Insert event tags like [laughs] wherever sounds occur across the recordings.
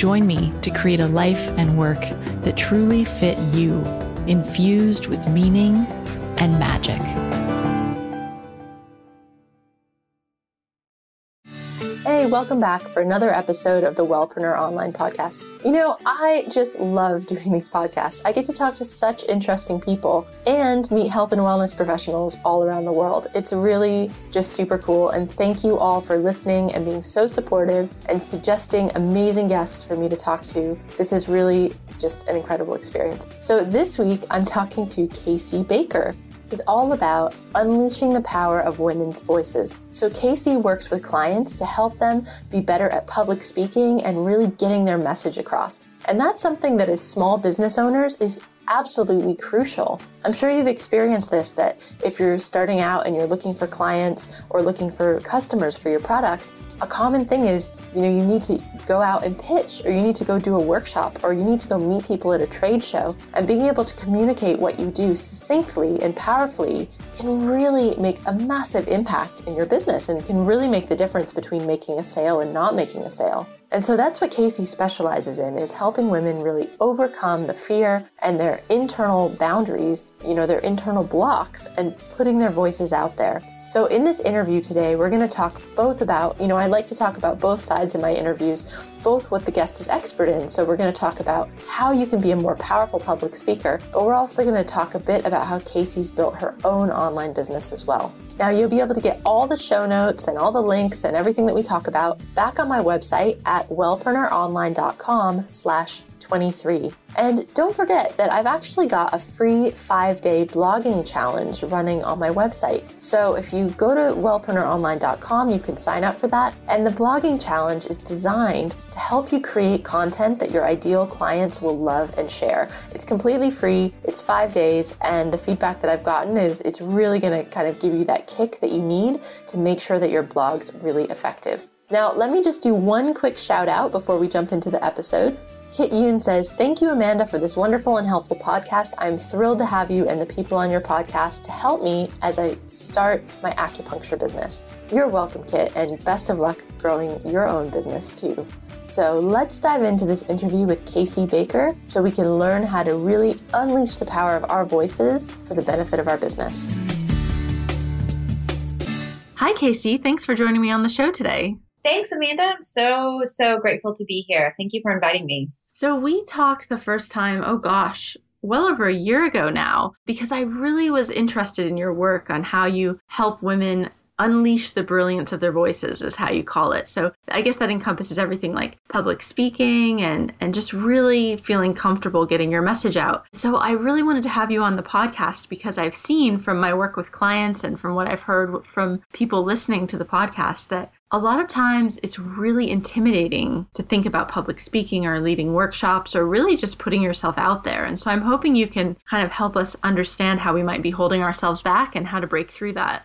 Join me to create a life and work that truly fit you, infused with meaning and magic. Welcome back for another episode of the Wellpreneur Online Podcast. You know, I just love doing these podcasts. I get to talk to such interesting people and meet health and wellness professionals all around the world. It's really just super cool. And thank you all for listening and being so supportive and suggesting amazing guests for me to talk to. This is really just an incredible experience. So this week, I'm talking to Casey Baker is all about unleashing the power of women's voices. So Casey works with clients to help them be better at public speaking and really getting their message across. And that's something that as small business owners is absolutely crucial. I'm sure you've experienced this that if you're starting out and you're looking for clients or looking for customers for your products, a common thing is, you know, you need to go out and pitch, or you need to go do a workshop, or you need to go meet people at a trade show. And being able to communicate what you do succinctly and powerfully can really make a massive impact in your business and can really make the difference between making a sale and not making a sale. And so that's what Casey specializes in is helping women really overcome the fear and their internal boundaries, you know, their internal blocks and putting their voices out there. So, in this interview today, we're going to talk both about, you know, I like to talk about both sides in my interviews, both what the guest is expert in. So, we're going to talk about how you can be a more powerful public speaker, but we're also going to talk a bit about how Casey's built her own online business as well. Now, you'll be able to get all the show notes and all the links and everything that we talk about back on my website at wellpreneuronline.com slash 2023. And don't forget that I've actually got a free five day blogging challenge running on my website. So if you go to wellpreneuronline.com, you can sign up for that. And the blogging challenge is designed to help you create content that your ideal clients will love and share. It's completely free, it's five days, and the feedback that I've gotten is it's really going to kind of give you that kick that you need to make sure that your blog's really effective. Now, let me just do one quick shout out before we jump into the episode. Kit Yoon says, Thank you, Amanda, for this wonderful and helpful podcast. I'm thrilled to have you and the people on your podcast to help me as I start my acupuncture business. You're welcome, Kit, and best of luck growing your own business too. So let's dive into this interview with Casey Baker so we can learn how to really unleash the power of our voices for the benefit of our business. Hi, Casey. Thanks for joining me on the show today. Thanks, Amanda. I'm so, so grateful to be here. Thank you for inviting me. So we talked the first time, oh gosh, well over a year ago now, because I really was interested in your work on how you help women unleash the brilliance of their voices is how you call it. So I guess that encompasses everything like public speaking and and just really feeling comfortable getting your message out. So I really wanted to have you on the podcast because I've seen from my work with clients and from what I've heard from people listening to the podcast that a lot of times it's really intimidating to think about public speaking or leading workshops or really just putting yourself out there. And so I'm hoping you can kind of help us understand how we might be holding ourselves back and how to break through that.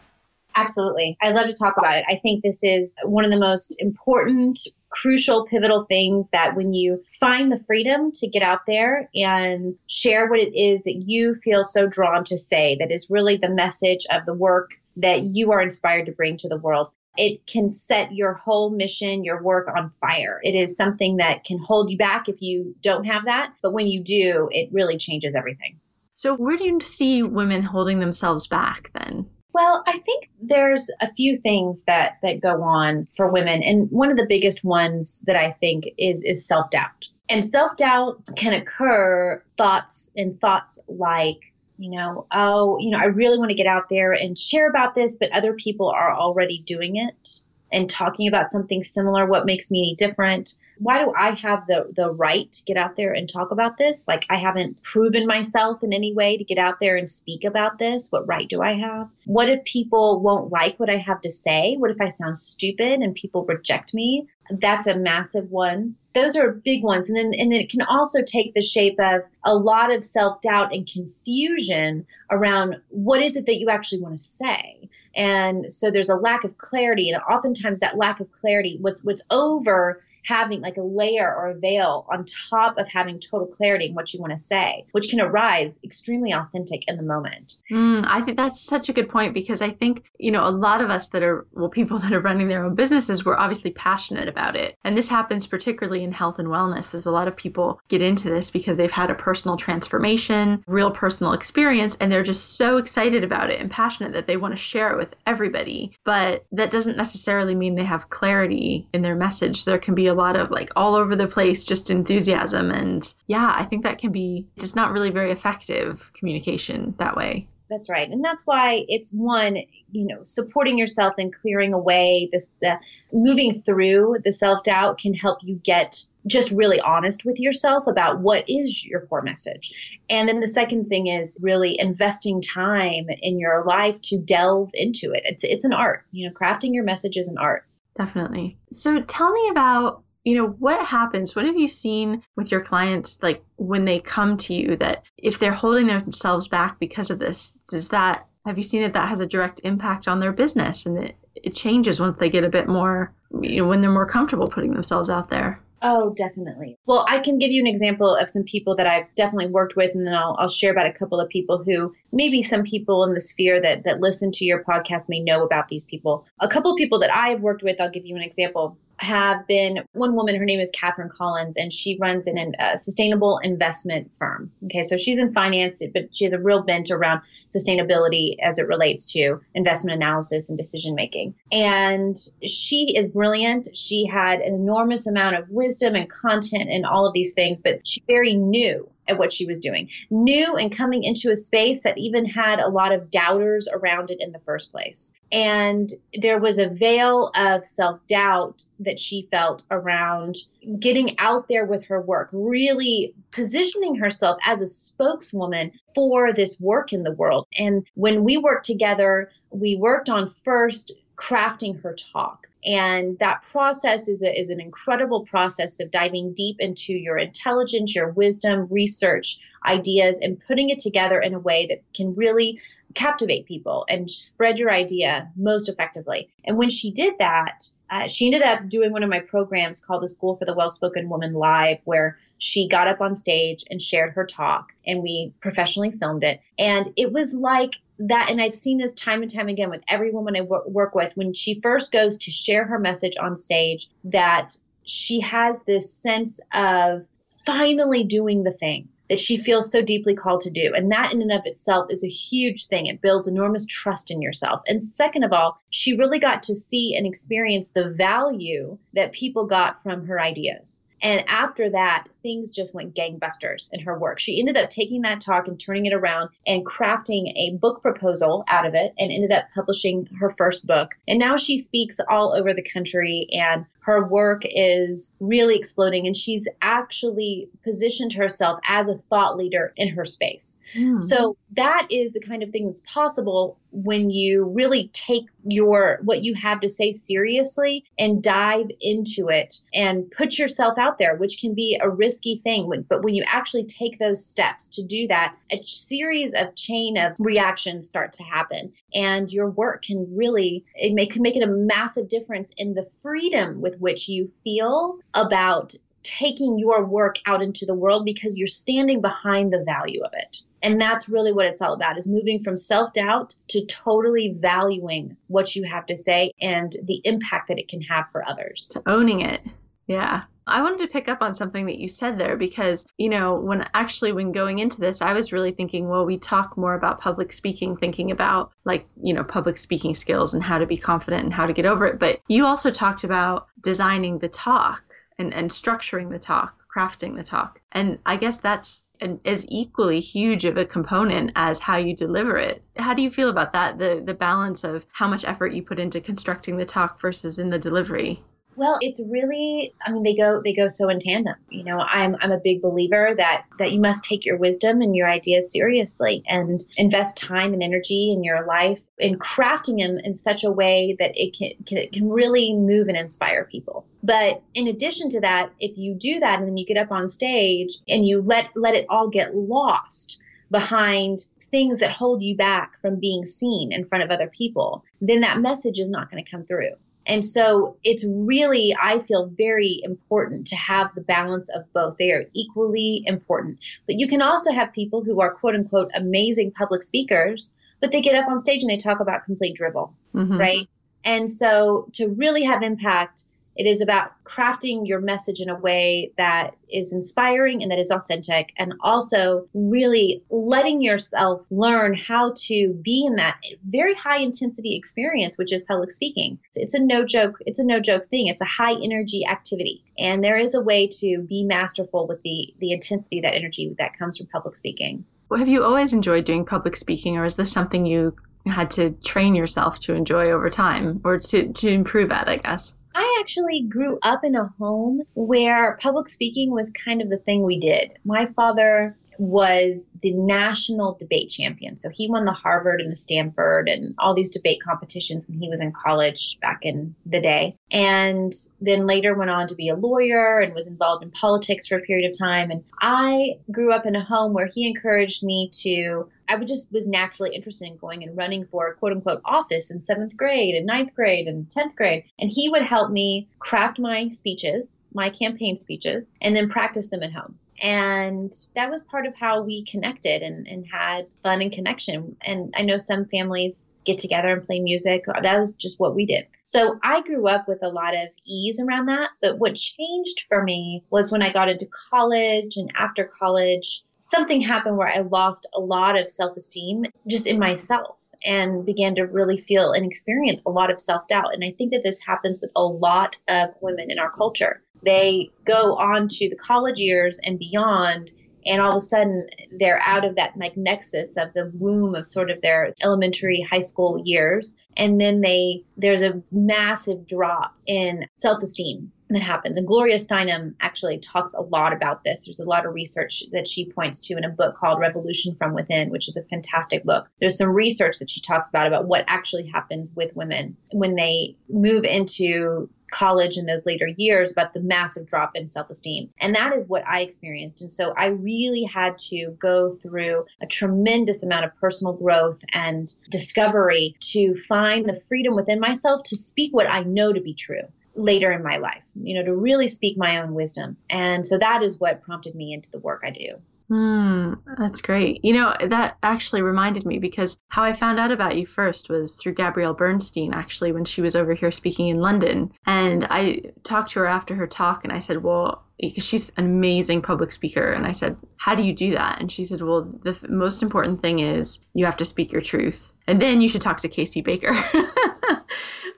Absolutely. I love to talk about it. I think this is one of the most important, crucial, pivotal things that when you find the freedom to get out there and share what it is that you feel so drawn to say, that is really the message of the work that you are inspired to bring to the world it can set your whole mission, your work on fire. It is something that can hold you back if you don't have that. But when you do, it really changes everything. So, where do you see women holding themselves back then? Well, I think there's a few things that that go on for women, and one of the biggest ones that I think is is self doubt. And self doubt can occur thoughts and thoughts like you know, oh, you know, I really want to get out there and share about this, but other people are already doing it and talking about something similar. What makes me any different? Why do I have the the right to get out there and talk about this? Like I haven't proven myself in any way to get out there and speak about this. What right do I have? What if people won't like what I have to say? What if I sound stupid and people reject me? That's a massive one. Those are big ones. And then and then it can also take the shape of a lot of self-doubt and confusion around what is it that you actually want to say. And so there's a lack of clarity and oftentimes that lack of clarity what's what's over having like a layer or a veil on top of having total clarity in what you want to say, which can arise extremely authentic in the moment. Mm, I think that's such a good point because I think, you know, a lot of us that are, well, people [laughs] that are running their own businesses, we're obviously passionate about it. And this happens particularly in health and wellness, as a lot of people get into this because they've had a personal transformation, real personal experience, and they're just so excited about it and passionate that they want to share it with everybody. But that doesn't necessarily mean they have clarity in their message. There can be a lot of like all over the place, just enthusiasm. And yeah, I think that can be just not really very effective communication that way. That's right. And that's why it's one, you know, supporting yourself and clearing away this, the moving through the self doubt can help you get just really honest with yourself about what is your core message. And then the second thing is really investing time in your life to delve into it. It's, it's an art, you know, crafting your message is an art. Definitely. So tell me about you know, what happens? What have you seen with your clients, like when they come to you, that if they're holding themselves back because of this, does that, have you seen that that has a direct impact on their business and it, it changes once they get a bit more, you know, when they're more comfortable putting themselves out there? Oh, definitely. Well, I can give you an example of some people that I've definitely worked with, and then I'll, I'll share about a couple of people who maybe some people in the sphere that, that listen to your podcast may know about these people. A couple of people that I've worked with, I'll give you an example have been one woman, her name is Katherine Collins, and she runs an, a sustainable investment firm. Okay, so she's in finance, but she has a real bent around sustainability as it relates to investment analysis and decision making. And she is brilliant. She had an enormous amount of wisdom and content and all of these things, but she very new at what she was doing, new and coming into a space that even had a lot of doubters around it in the first place. And there was a veil of self doubt that she felt around getting out there with her work, really positioning herself as a spokeswoman for this work in the world. And when we worked together, we worked on first crafting her talk. And that process is, a, is an incredible process of diving deep into your intelligence, your wisdom, research, ideas, and putting it together in a way that can really captivate people and spread your idea most effectively. And when she did that, uh, she ended up doing one of my programs called the School for the Well Spoken Woman Live, where she got up on stage and shared her talk, and we professionally filmed it. And it was like that and i've seen this time and time again with every woman I work with when she first goes to share her message on stage that she has this sense of finally doing the thing that she feels so deeply called to do. And that in and of itself is a huge thing. It builds enormous trust in yourself. And second of all she really got to see and experience the value that people got from her ideas and after that, things just went gangbusters in her work. She ended up taking that talk and turning it around and crafting a book proposal out of it and ended up publishing her first book. And now she speaks all over the country and her work is really exploding and she's actually positioned herself as a thought leader in her space. Mm. So that is the kind of thing that's possible when you really take your what you have to say seriously and dive into it and put yourself out there which can be a risky thing but when you actually take those steps to do that a series of chain of reactions start to happen and your work can really it make, can make it a massive difference in the freedom with which you feel about taking your work out into the world because you're standing behind the value of it. And that's really what it's all about is moving from self-doubt to totally valuing what you have to say and the impact that it can have for others. To owning it. Yeah. I wanted to pick up on something that you said there because, you know, when actually when going into this, I was really thinking, well, we talk more about public speaking, thinking about like, you know, public speaking skills and how to be confident and how to get over it. But you also talked about designing the talk and, and structuring the talk, crafting the talk. And I guess that's an, as equally huge of a component as how you deliver it. How do you feel about that? The the balance of how much effort you put into constructing the talk versus in the delivery? Well, it's really I mean they go they go so in tandem. You know, I'm I'm a big believer that that you must take your wisdom and your ideas seriously and invest time and energy in your life in crafting them in such a way that it can can, can really move and inspire people. But in addition to that, if you do that and then you get up on stage and you let let it all get lost behind things that hold you back from being seen in front of other people, then that message is not going to come through. And so it's really, I feel, very important to have the balance of both. They are equally important. But you can also have people who are quote unquote amazing public speakers, but they get up on stage and they talk about complete dribble, mm-hmm. right? And so to really have impact, it is about crafting your message in a way that is inspiring and that is authentic, and also really letting yourself learn how to be in that very high intensity experience, which is public speaking. It's a no joke. It's a no joke thing. It's a high energy activity, and there is a way to be masterful with the the intensity, that energy that comes from public speaking. Well, have you always enjoyed doing public speaking, or is this something you had to train yourself to enjoy over time, or to to improve at? I guess. I actually grew up in a home where public speaking was kind of the thing we did. My father was the national debate champion. So he won the Harvard and the Stanford and all these debate competitions when he was in college back in the day. And then later went on to be a lawyer and was involved in politics for a period of time. And I grew up in a home where he encouraged me to I would just was naturally interested in going and running for quote unquote office in seventh grade and ninth grade and tenth grade. And he would help me craft my speeches, my campaign speeches, and then practice them at home. And that was part of how we connected and, and had fun and connection. And I know some families get together and play music. That was just what we did. So I grew up with a lot of ease around that. But what changed for me was when I got into college and after college, something happened where I lost a lot of self esteem just in myself and began to really feel and experience a lot of self doubt. And I think that this happens with a lot of women in our culture. They go on to the college years and beyond and all of a sudden they're out of that like nexus of the womb of sort of their elementary high school years. And then they there's a massive drop in self-esteem that happens and gloria steinem actually talks a lot about this there's a lot of research that she points to in a book called revolution from within which is a fantastic book there's some research that she talks about about what actually happens with women when they move into college in those later years about the massive drop in self esteem. And that is what I experienced. And so I really had to go through a tremendous amount of personal growth and discovery to find the freedom within myself to speak what I know to be true later in my life, you know, to really speak my own wisdom. And so that is what prompted me into the work I do. Hmm, that's great. You know, that actually reminded me because how I found out about you first was through Gabrielle Bernstein, actually, when she was over here speaking in London. And I talked to her after her talk and I said, Well, because she's an amazing public speaker. And I said, How do you do that? And she said, Well, the f- most important thing is you have to speak your truth. And then you should talk to Casey Baker. [laughs]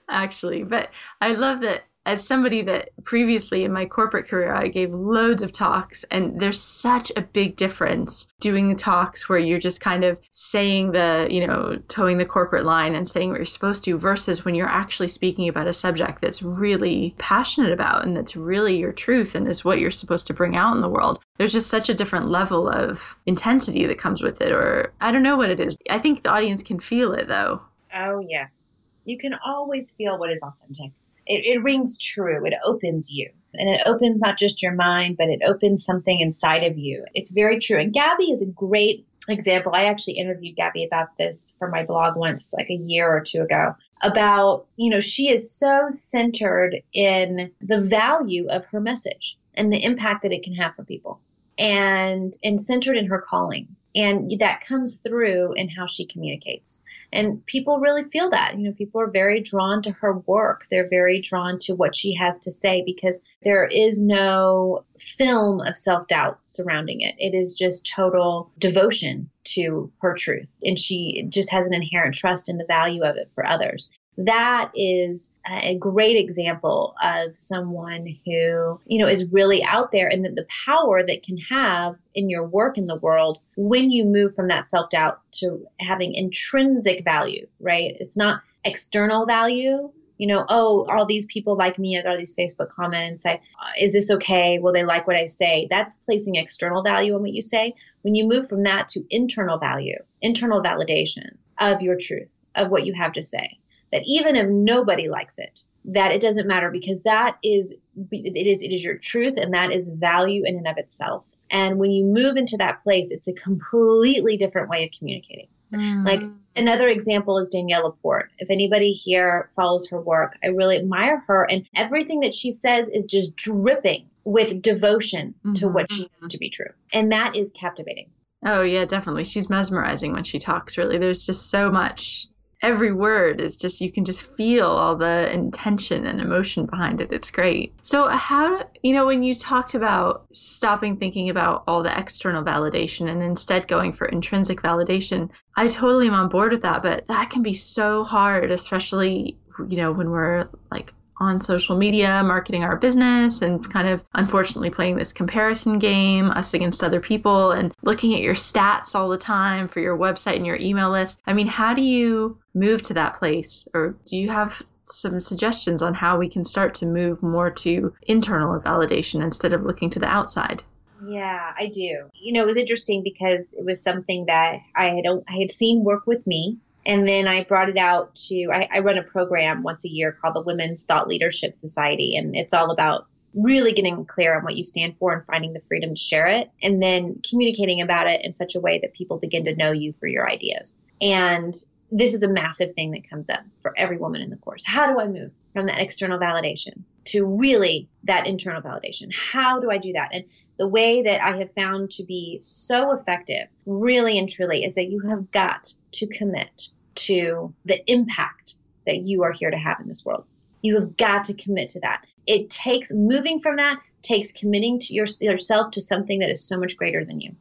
actually. But I love that as somebody that previously in my corporate career I gave loads of talks and there's such a big difference doing the talks where you're just kind of saying the, you know, toeing the corporate line and saying what you're supposed to versus when you're actually speaking about a subject that's really passionate about and that's really your truth and is what you're supposed to bring out in the world. There's just such a different level of intensity that comes with it or I don't know what it is. I think the audience can feel it though. Oh, yes. You can always feel what is authentic it, it rings true. It opens you. And it opens not just your mind, but it opens something inside of you. It's very true. And Gabby is a great example. I actually interviewed Gabby about this for my blog once, like a year or two ago, about, you know, she is so centered in the value of her message and the impact that it can have for people and and centered in her calling and that comes through in how she communicates. And people really feel that you know people are very drawn to her work. They're very drawn to what she has to say because there is no film of self-doubt surrounding it. It is just total devotion to her truth. And she just has an inherent trust in the value of it for others that is a great example of someone who, you know, is really out there and that the power that can have in your work in the world when you move from that self doubt to having intrinsic value, right? It's not external value, you know, oh, all these people like me. I got all these Facebook comments. I, uh, is this okay? Will they like what I say? That's placing external value on what you say. When you move from that to internal value, internal validation of your truth, of what you have to say, that even if nobody likes it, that it doesn't matter because that is it is it is your truth and that is value in and of itself. And when you move into that place, it's a completely different way of communicating. Mm. Like another example is Danielle LaPorte. If anybody here follows her work, I really admire her. And everything that she says is just dripping with devotion mm-hmm. to what she knows to be true. And that is captivating. Oh, yeah, definitely. She's mesmerizing when she talks, really. There's just so much every word is just you can just feel all the intention and emotion behind it. It's great. So how you know when you talked about stopping thinking about all the external validation and instead going for intrinsic validation i totally am on board with that but that can be so hard especially you know when we're like on social media, marketing our business, and kind of unfortunately playing this comparison game, us against other people, and looking at your stats all the time for your website and your email list. I mean, how do you move to that place? Or do you have some suggestions on how we can start to move more to internal validation instead of looking to the outside? Yeah, I do. You know, it was interesting because it was something that I had I had seen work with me and then I brought it out to, I, I run a program once a year called the Women's Thought Leadership Society. And it's all about really getting clear on what you stand for and finding the freedom to share it and then communicating about it in such a way that people begin to know you for your ideas. And this is a massive thing that comes up for every woman in the course. How do I move from that external validation to really that internal validation? How do I do that? And the way that I have found to be so effective, really and truly, is that you have got to commit to the impact that you are here to have in this world. You have got to commit to that. It takes moving from that takes committing to your, yourself to something that is so much greater than you.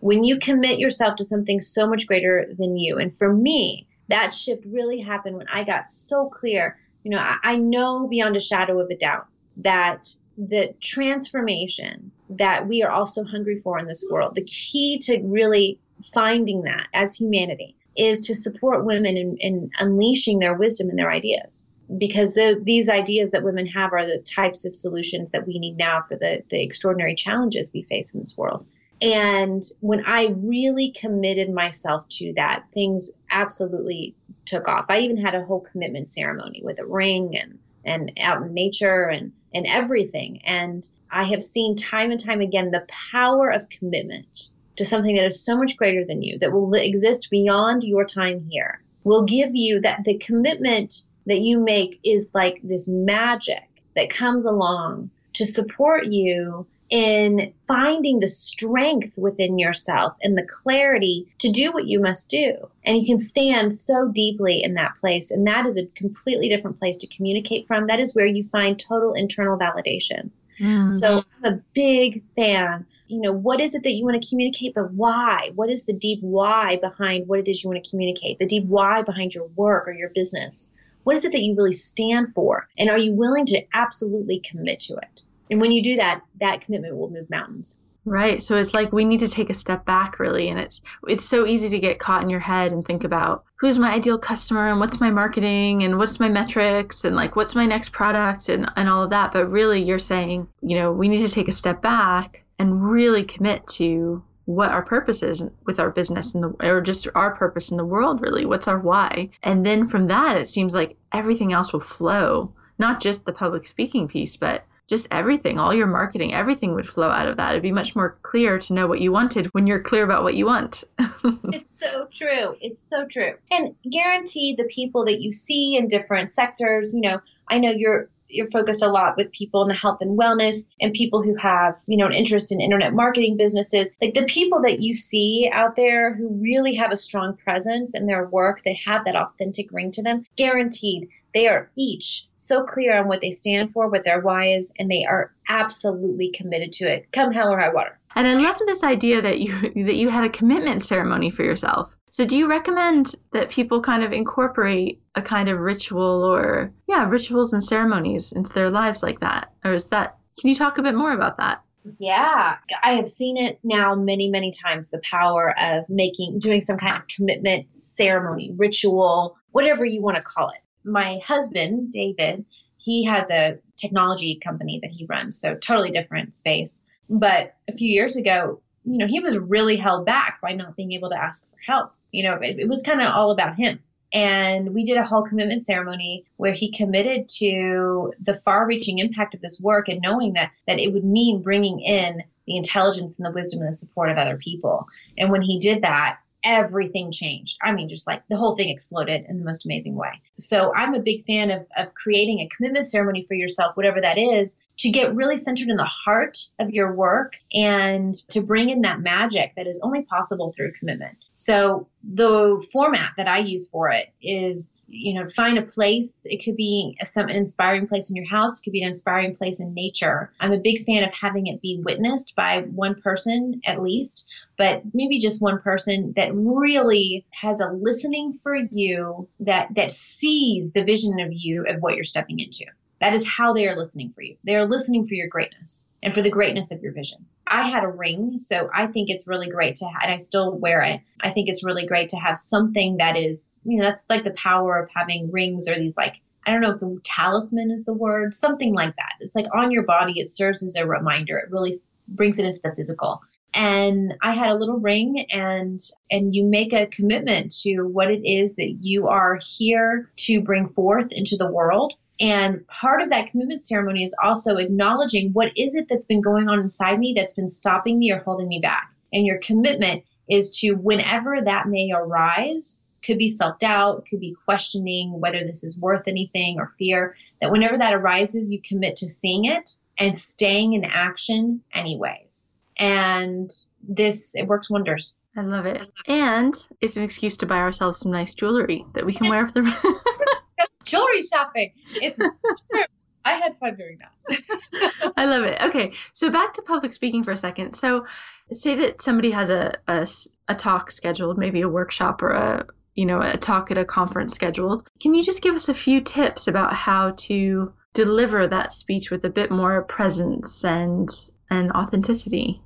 When you commit yourself to something so much greater than you, and for me, that shift really happened when I got so clear. You know, I, I know beyond a shadow of a doubt that the transformation that we are all so hungry for in this world, the key to really finding that as humanity is to support women in, in unleashing their wisdom and their ideas because the, these ideas that women have are the types of solutions that we need now for the, the extraordinary challenges we face in this world. And when I really committed myself to that, things absolutely took off. I even had a whole commitment ceremony with a ring and, and out in nature and, and everything. And I have seen time and time again the power of commitment to something that is so much greater than you, that will exist beyond your time here, will give you that the commitment that you make is like this magic that comes along to support you in finding the strength within yourself and the clarity to do what you must do. And you can stand so deeply in that place. And that is a completely different place to communicate from. That is where you find total internal validation. Mm-hmm. So I'm a big fan you know, what is it that you want to communicate, but why? What is the deep why behind what it is you want to communicate? The deep why behind your work or your business? What is it that you really stand for? And are you willing to absolutely commit to it? And when you do that, that commitment will move mountains. Right. So it's like we need to take a step back really and it's it's so easy to get caught in your head and think about who's my ideal customer and what's my marketing and what's my metrics and like what's my next product and and all of that but really you're saying, you know, we need to take a step back and really commit to what our purpose is with our business and the or just our purpose in the world really. What's our why? And then from that it seems like everything else will flow. Not just the public speaking piece but just everything all your marketing everything would flow out of that. It'd be much more clear to know what you wanted when you're clear about what you want. [laughs] It's so true. It's so true. And guarantee the people that you see in different sectors you know i know you're you're focused a lot with people in the health and wellness and people who have, you know, an interest in internet marketing businesses. Like the people that you see out there who really have a strong presence in their work, that have that authentic ring to them, guaranteed they are each so clear on what they stand for, what their why is, and they are absolutely committed to it, come hell or high water. And I loved this idea that you [laughs] that you had a commitment ceremony for yourself. So do you recommend that people kind of incorporate a kind of ritual or yeah, rituals and ceremonies into their lives like that? Or is that can you talk a bit more about that? Yeah, I have seen it now many, many times the power of making, doing some kind of commitment ceremony, ritual, whatever you want to call it. my husband, David, he has a technology company that he runs, so totally different space. But a few years ago, you know, he was really held back by not being able to ask for help. You know, it, it was kind of all about him. And we did a whole commitment ceremony where he committed to the far reaching impact of this work and knowing that, that it would mean bringing in the intelligence and the wisdom and the support of other people. And when he did that, everything changed. I mean, just like the whole thing exploded in the most amazing way. So I'm a big fan of, of creating a commitment ceremony for yourself, whatever that is, to get really centered in the heart of your work and to bring in that magic that is only possible through commitment. So the format that I use for it is, you know, find a place. It could be some inspiring place in your house. It could be an inspiring place in nature. I'm a big fan of having it be witnessed by one person at least, but maybe just one person that really has a listening for you that that sees the vision of you of what you're stepping into. That is how they are listening for you. They are listening for your greatness and for the greatness of your vision. I had a ring, so I think it's really great to have, and I still wear it. I think it's really great to have something that is, you know, that's like the power of having rings or these like, I don't know if the talisman is the word, something like that. It's like on your body, it serves as a reminder. It really brings it into the physical and I had a little ring and and you make a commitment to what it is that you are here to bring forth into the world and part of that commitment ceremony is also acknowledging what is it that's been going on inside me that's been stopping me or holding me back. And your commitment is to, whenever that may arise, could be self doubt, could be questioning whether this is worth anything or fear, that whenever that arises, you commit to seeing it and staying in action anyways. And this, it works wonders. I love it. And it's an excuse to buy ourselves some nice jewelry that we can wear for the [laughs] jewelry shopping. It's [laughs] true. I had fun doing that. I love it. Okay, so back to public speaking for a second. So, say that somebody has a, a, a talk scheduled, maybe a workshop or a you know a talk at a conference scheduled. Can you just give us a few tips about how to deliver that speech with a bit more presence and and authenticity?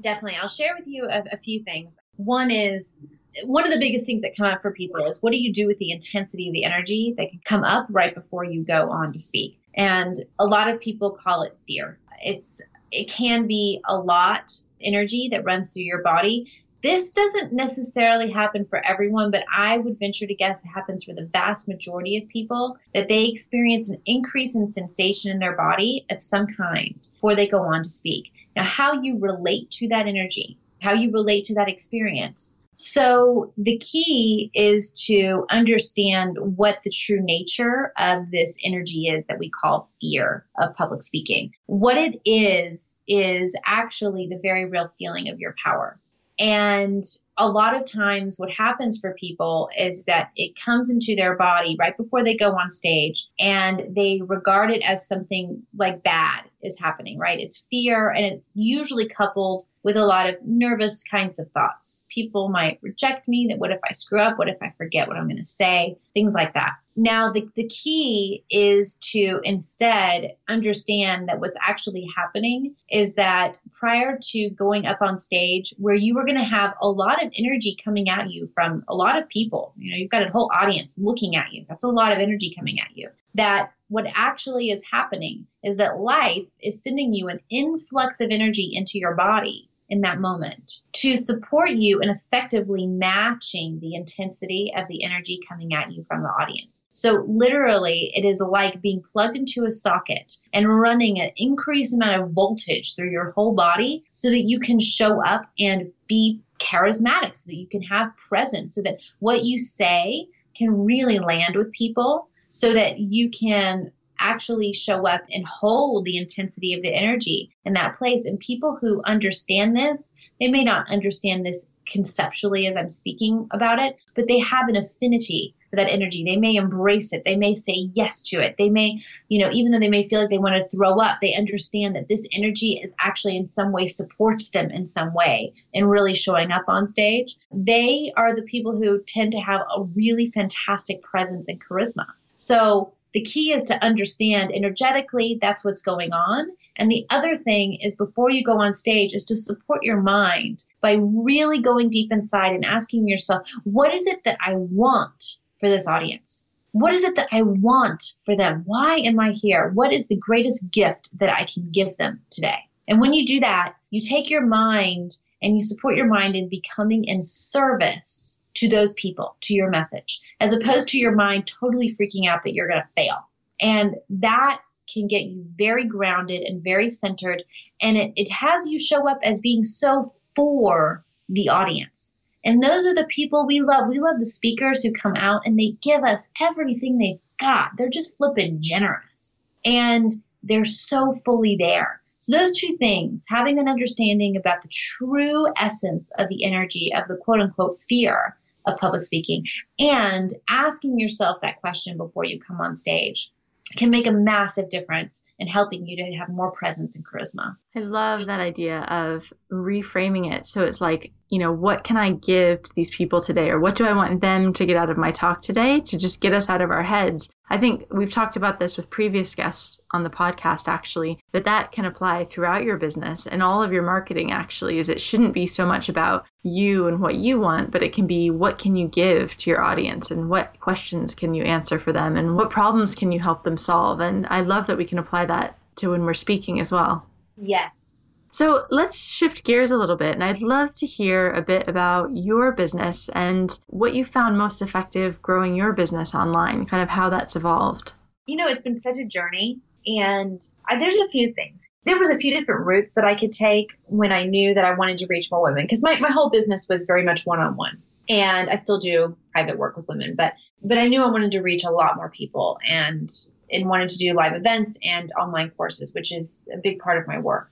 Definitely, I'll share with you a, a few things. One is one of the biggest things that come up for people is what do you do with the intensity of the energy that can come up right before you go on to speak? And a lot of people call it fear. It's it can be a lot energy that runs through your body. This doesn't necessarily happen for everyone, but I would venture to guess it happens for the vast majority of people that they experience an increase in sensation in their body of some kind before they go on to speak. Now, how you relate to that energy, how you relate to that experience, so the key is to understand what the true nature of this energy is that we call fear of public speaking. What it is, is actually the very real feeling of your power. And a lot of times, what happens for people is that it comes into their body right before they go on stage and they regard it as something like bad is happening, right? It's fear and it's usually coupled with a lot of nervous kinds of thoughts. People might reject me, that what if I screw up? What if I forget what I'm going to say? Things like that. Now, the, the key is to instead understand that what's actually happening is that prior to going up on stage, where you were going to have a lot of energy coming at you from a lot of people, you know, you've got a whole audience looking at you. That's a lot of energy coming at you. That what actually is happening is that life is sending you an influx of energy into your body in that moment to support you in effectively matching the intensity of the energy coming at you from the audience. So, literally, it is like being plugged into a socket and running an increased amount of voltage through your whole body so that you can show up and be charismatic, so that you can have presence, so that what you say can really land with people, so that you can actually show up and hold the intensity of the energy in that place. And people who understand this, they may not understand this conceptually as I'm speaking about it, but they have an affinity for that energy. They may embrace it. They may say yes to it. They may, you know, even though they may feel like they want to throw up, they understand that this energy is actually in some way supports them in some way in really showing up on stage. They are the people who tend to have a really fantastic presence and charisma. So the key is to understand energetically that's what's going on. And the other thing is before you go on stage is to support your mind by really going deep inside and asking yourself, what is it that I want for this audience? What is it that I want for them? Why am I here? What is the greatest gift that I can give them today? And when you do that, you take your mind and you support your mind in becoming in service to those people, to your message, as opposed to your mind totally freaking out that you're going to fail. And that can get you very grounded and very centered. And it, it has you show up as being so for the audience. And those are the people we love. We love the speakers who come out and they give us everything they've got. They're just flipping generous. And they're so fully there. So, those two things, having an understanding about the true essence of the energy of the quote unquote fear of public speaking, and asking yourself that question before you come on stage can make a massive difference in helping you to have more presence and charisma. I love that idea of reframing it. So it's like, you know, what can I give to these people today? Or what do I want them to get out of my talk today to just get us out of our heads? I think we've talked about this with previous guests on the podcast, actually, but that can apply throughout your business and all of your marketing, actually, is it shouldn't be so much about you and what you want, but it can be what can you give to your audience and what questions can you answer for them and what problems can you help them solve. And I love that we can apply that to when we're speaking as well. Yes. So let's shift gears a little bit, and I'd love to hear a bit about your business and what you found most effective growing your business online, kind of how that's evolved. You know, it's been such a journey, and I, there's a few things. There was a few different routes that I could take when I knew that I wanted to reach more women, because my, my whole business was very much one on one, and I still do private work with women, but but I knew I wanted to reach a lot more people, and and wanted to do live events and online courses, which is a big part of my work.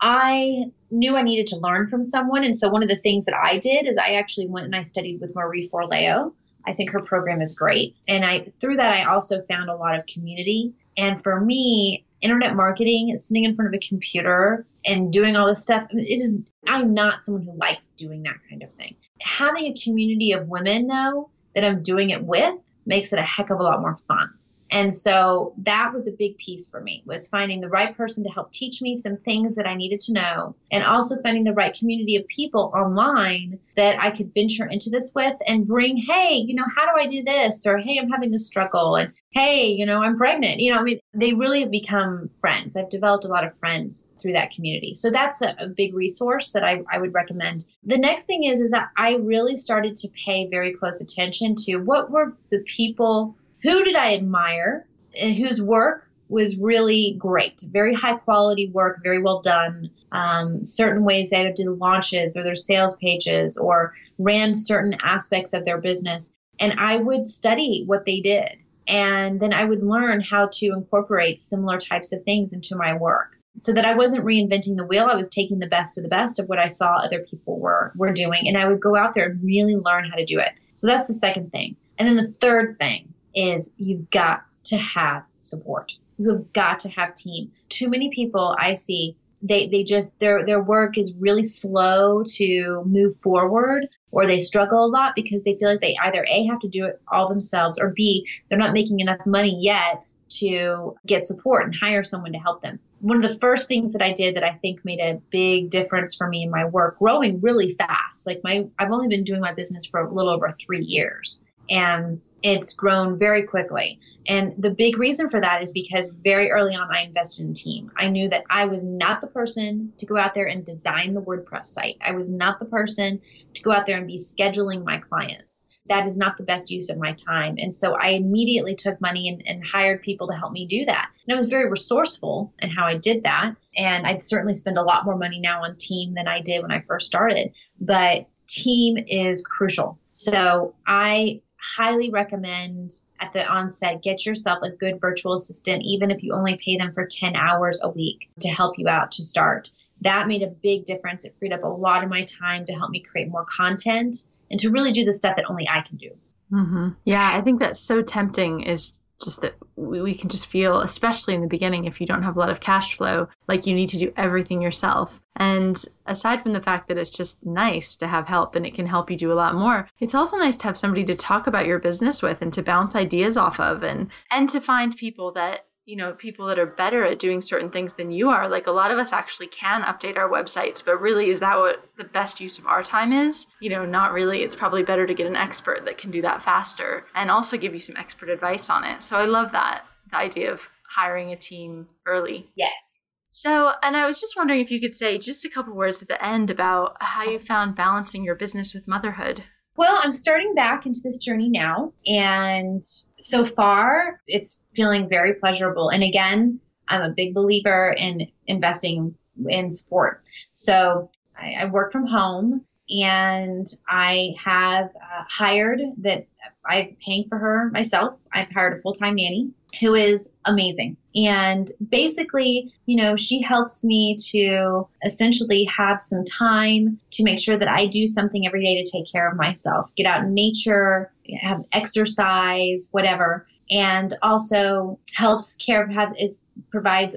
I knew I needed to learn from someone. And so one of the things that I did is I actually went and I studied with Marie Forleo. I think her program is great. And I through that I also found a lot of community. And for me, internet marketing, sitting in front of a computer and doing all this stuff, it is I'm not someone who likes doing that kind of thing. Having a community of women though that I'm doing it with makes it a heck of a lot more fun. And so that was a big piece for me was finding the right person to help teach me some things that I needed to know and also finding the right community of people online that I could venture into this with and bring, hey, you know, how do I do this? Or hey, I'm having a struggle and hey, you know, I'm pregnant. You know, I mean, they really have become friends. I've developed a lot of friends through that community. So that's a, a big resource that I, I would recommend. The next thing is is that I really started to pay very close attention to what were the people who did I admire and whose work was really great, very high quality work, very well done. Um, certain ways they did launches or their sales pages or ran certain aspects of their business. And I would study what they did. And then I would learn how to incorporate similar types of things into my work so that I wasn't reinventing the wheel. I was taking the best of the best of what I saw other people were, were doing. And I would go out there and really learn how to do it. So that's the second thing. And then the third thing is you've got to have support. You've got to have team. Too many people I see they they just their their work is really slow to move forward or they struggle a lot because they feel like they either a have to do it all themselves or b they're not making enough money yet to get support and hire someone to help them one of the first things that i did that i think made a big difference for me in my work growing really fast like my i've only been doing my business for a little over three years and it's grown very quickly. And the big reason for that is because very early on, I invested in team. I knew that I was not the person to go out there and design the WordPress site. I was not the person to go out there and be scheduling my clients. That is not the best use of my time. And so I immediately took money and, and hired people to help me do that. And I was very resourceful in how I did that. And I'd certainly spend a lot more money now on team than I did when I first started. But team is crucial. So I highly recommend at the onset get yourself a good virtual assistant, even if you only pay them for 10 hours a week to help you out to start. That made a big difference. It freed up a lot of my time to help me create more content and to really do the stuff that only I can do. Mm-hmm. Yeah, I think that's so tempting is just that we can just feel, especially in the beginning, if you don't have a lot of cash flow, like you need to do everything yourself. And aside from the fact that it's just nice to have help and it can help you do a lot more, it's also nice to have somebody to talk about your business with and to bounce ideas off of and and to find people that you know, people that are better at doing certain things than you are. Like a lot of us actually can update our websites, but really, is that what the best use of our time is? You know, not really. It's probably better to get an expert that can do that faster and also give you some expert advice on it. So I love that the idea of hiring a team early. Yes. So, and I was just wondering if you could say just a couple words at the end about how you found balancing your business with motherhood. Well, I'm starting back into this journey now. And so far, it's feeling very pleasurable. And again, I'm a big believer in investing in sport. So I, I work from home and I have uh, hired that I'm paying for her myself. I've hired a full time nanny who is amazing. And basically, you know, she helps me to essentially have some time to make sure that I do something every day to take care of myself, get out in nature, have exercise, whatever. And also helps care have is provides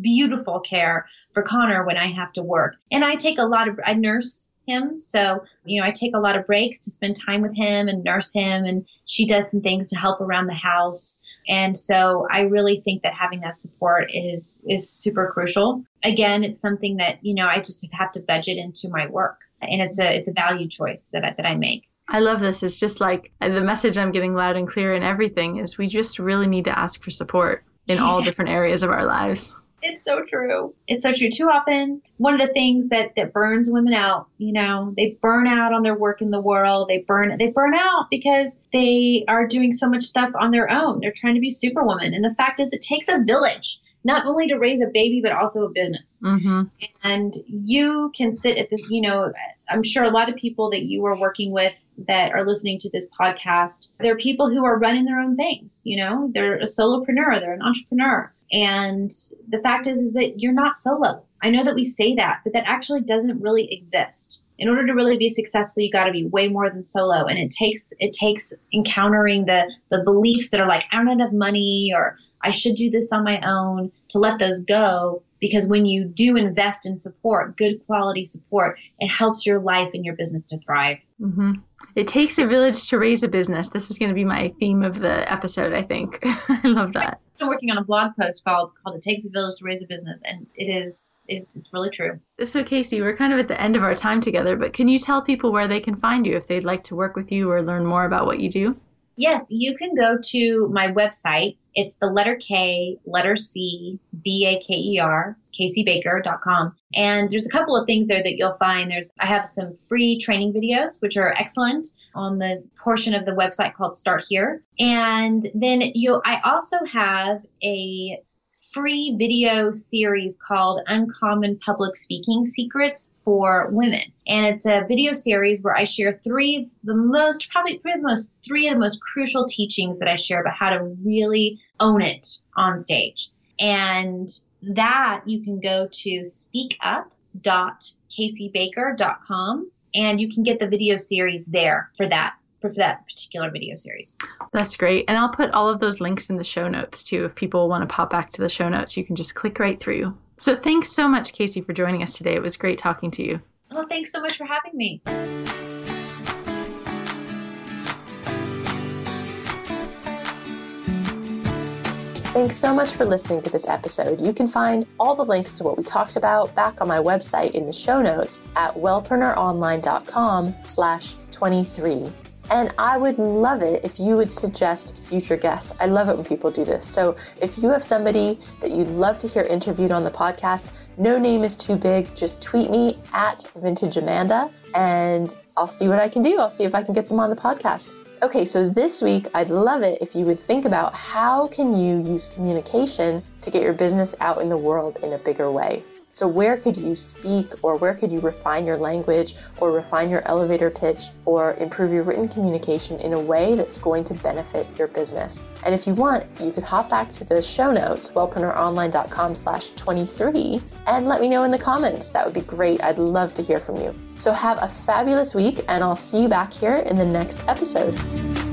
beautiful care for Connor when I have to work. And I take a lot of I nurse him. So, you know, I take a lot of breaks to spend time with him and nurse him. And she does some things to help around the house. And so I really think that having that support is is super crucial. Again, it's something that, you know, I just have to budget into my work. And it's a it's a value choice that I, that I make. I love this. It's just like the message I'm getting loud and clear in everything is we just really need to ask for support in all [laughs] different areas of our lives. It's so true. It's so true. Too often, one of the things that that burns women out, you know, they burn out on their work in the world. They burn they burn out because they are doing so much stuff on their own. They're trying to be superwoman, and the fact is, it takes a village not only to raise a baby but also a business. Mm-hmm. And you can sit at the, you know, I'm sure a lot of people that you are working with that are listening to this podcast, they're people who are running their own things. You know, they're a solopreneur, they're an entrepreneur and the fact is, is that you're not solo. I know that we say that, but that actually doesn't really exist. In order to really be successful, you got to be way more than solo. And it takes it takes encountering the the beliefs that are like I don't have money or I should do this on my own to let those go. Because when you do invest in support, good quality support, it helps your life and your business to thrive. Mm-hmm. It takes a village to raise a business. This is going to be my theme of the episode, I think. [laughs] I love that I'm working on a blog post called called "It Takes a Village to Raise a Business," and it is it's, it's really true. So, KC, we're kind of at the end of our time together, but can you tell people where they can find you if they'd like to work with you or learn more about what you do? Yes, you can go to my website. It's the letter K, letter C, B A K E R, kcbaker.com. And there's a couple of things there that you'll find. There's I have some free training videos, which are excellent on the portion of the website called Start Here. And then you'll I also have a free video series called Uncommon Public Speaking Secrets for Women. And it's a video series where I share three of the most, probably of the most, three of the most crucial teachings that I share about how to really own it on stage. And that you can go to speakup.kcbaker.com and you can get the video series there for that for that particular video series. That's great. And I'll put all of those links in the show notes too. If people want to pop back to the show notes, you can just click right through. So thanks so much, KC, for joining us today. It was great talking to you. Well, thanks so much for having me. Thanks so much for listening to this episode. You can find all the links to what we talked about back on my website in the show notes at wellpreneuronline.com slash 23. And I would love it if you would suggest future guests. I love it when people do this. So if you have somebody that you'd love to hear interviewed on the podcast, no name is too big. Just tweet me at Vintage Amanda and I'll see what I can do. I'll see if I can get them on the podcast. Okay, so this week I'd love it if you would think about how can you use communication to get your business out in the world in a bigger way. So, where could you speak, or where could you refine your language, or refine your elevator pitch, or improve your written communication in a way that's going to benefit your business? And if you want, you could hop back to the show notes, wellpreneuronline.com slash 23, and let me know in the comments. That would be great. I'd love to hear from you. So, have a fabulous week, and I'll see you back here in the next episode.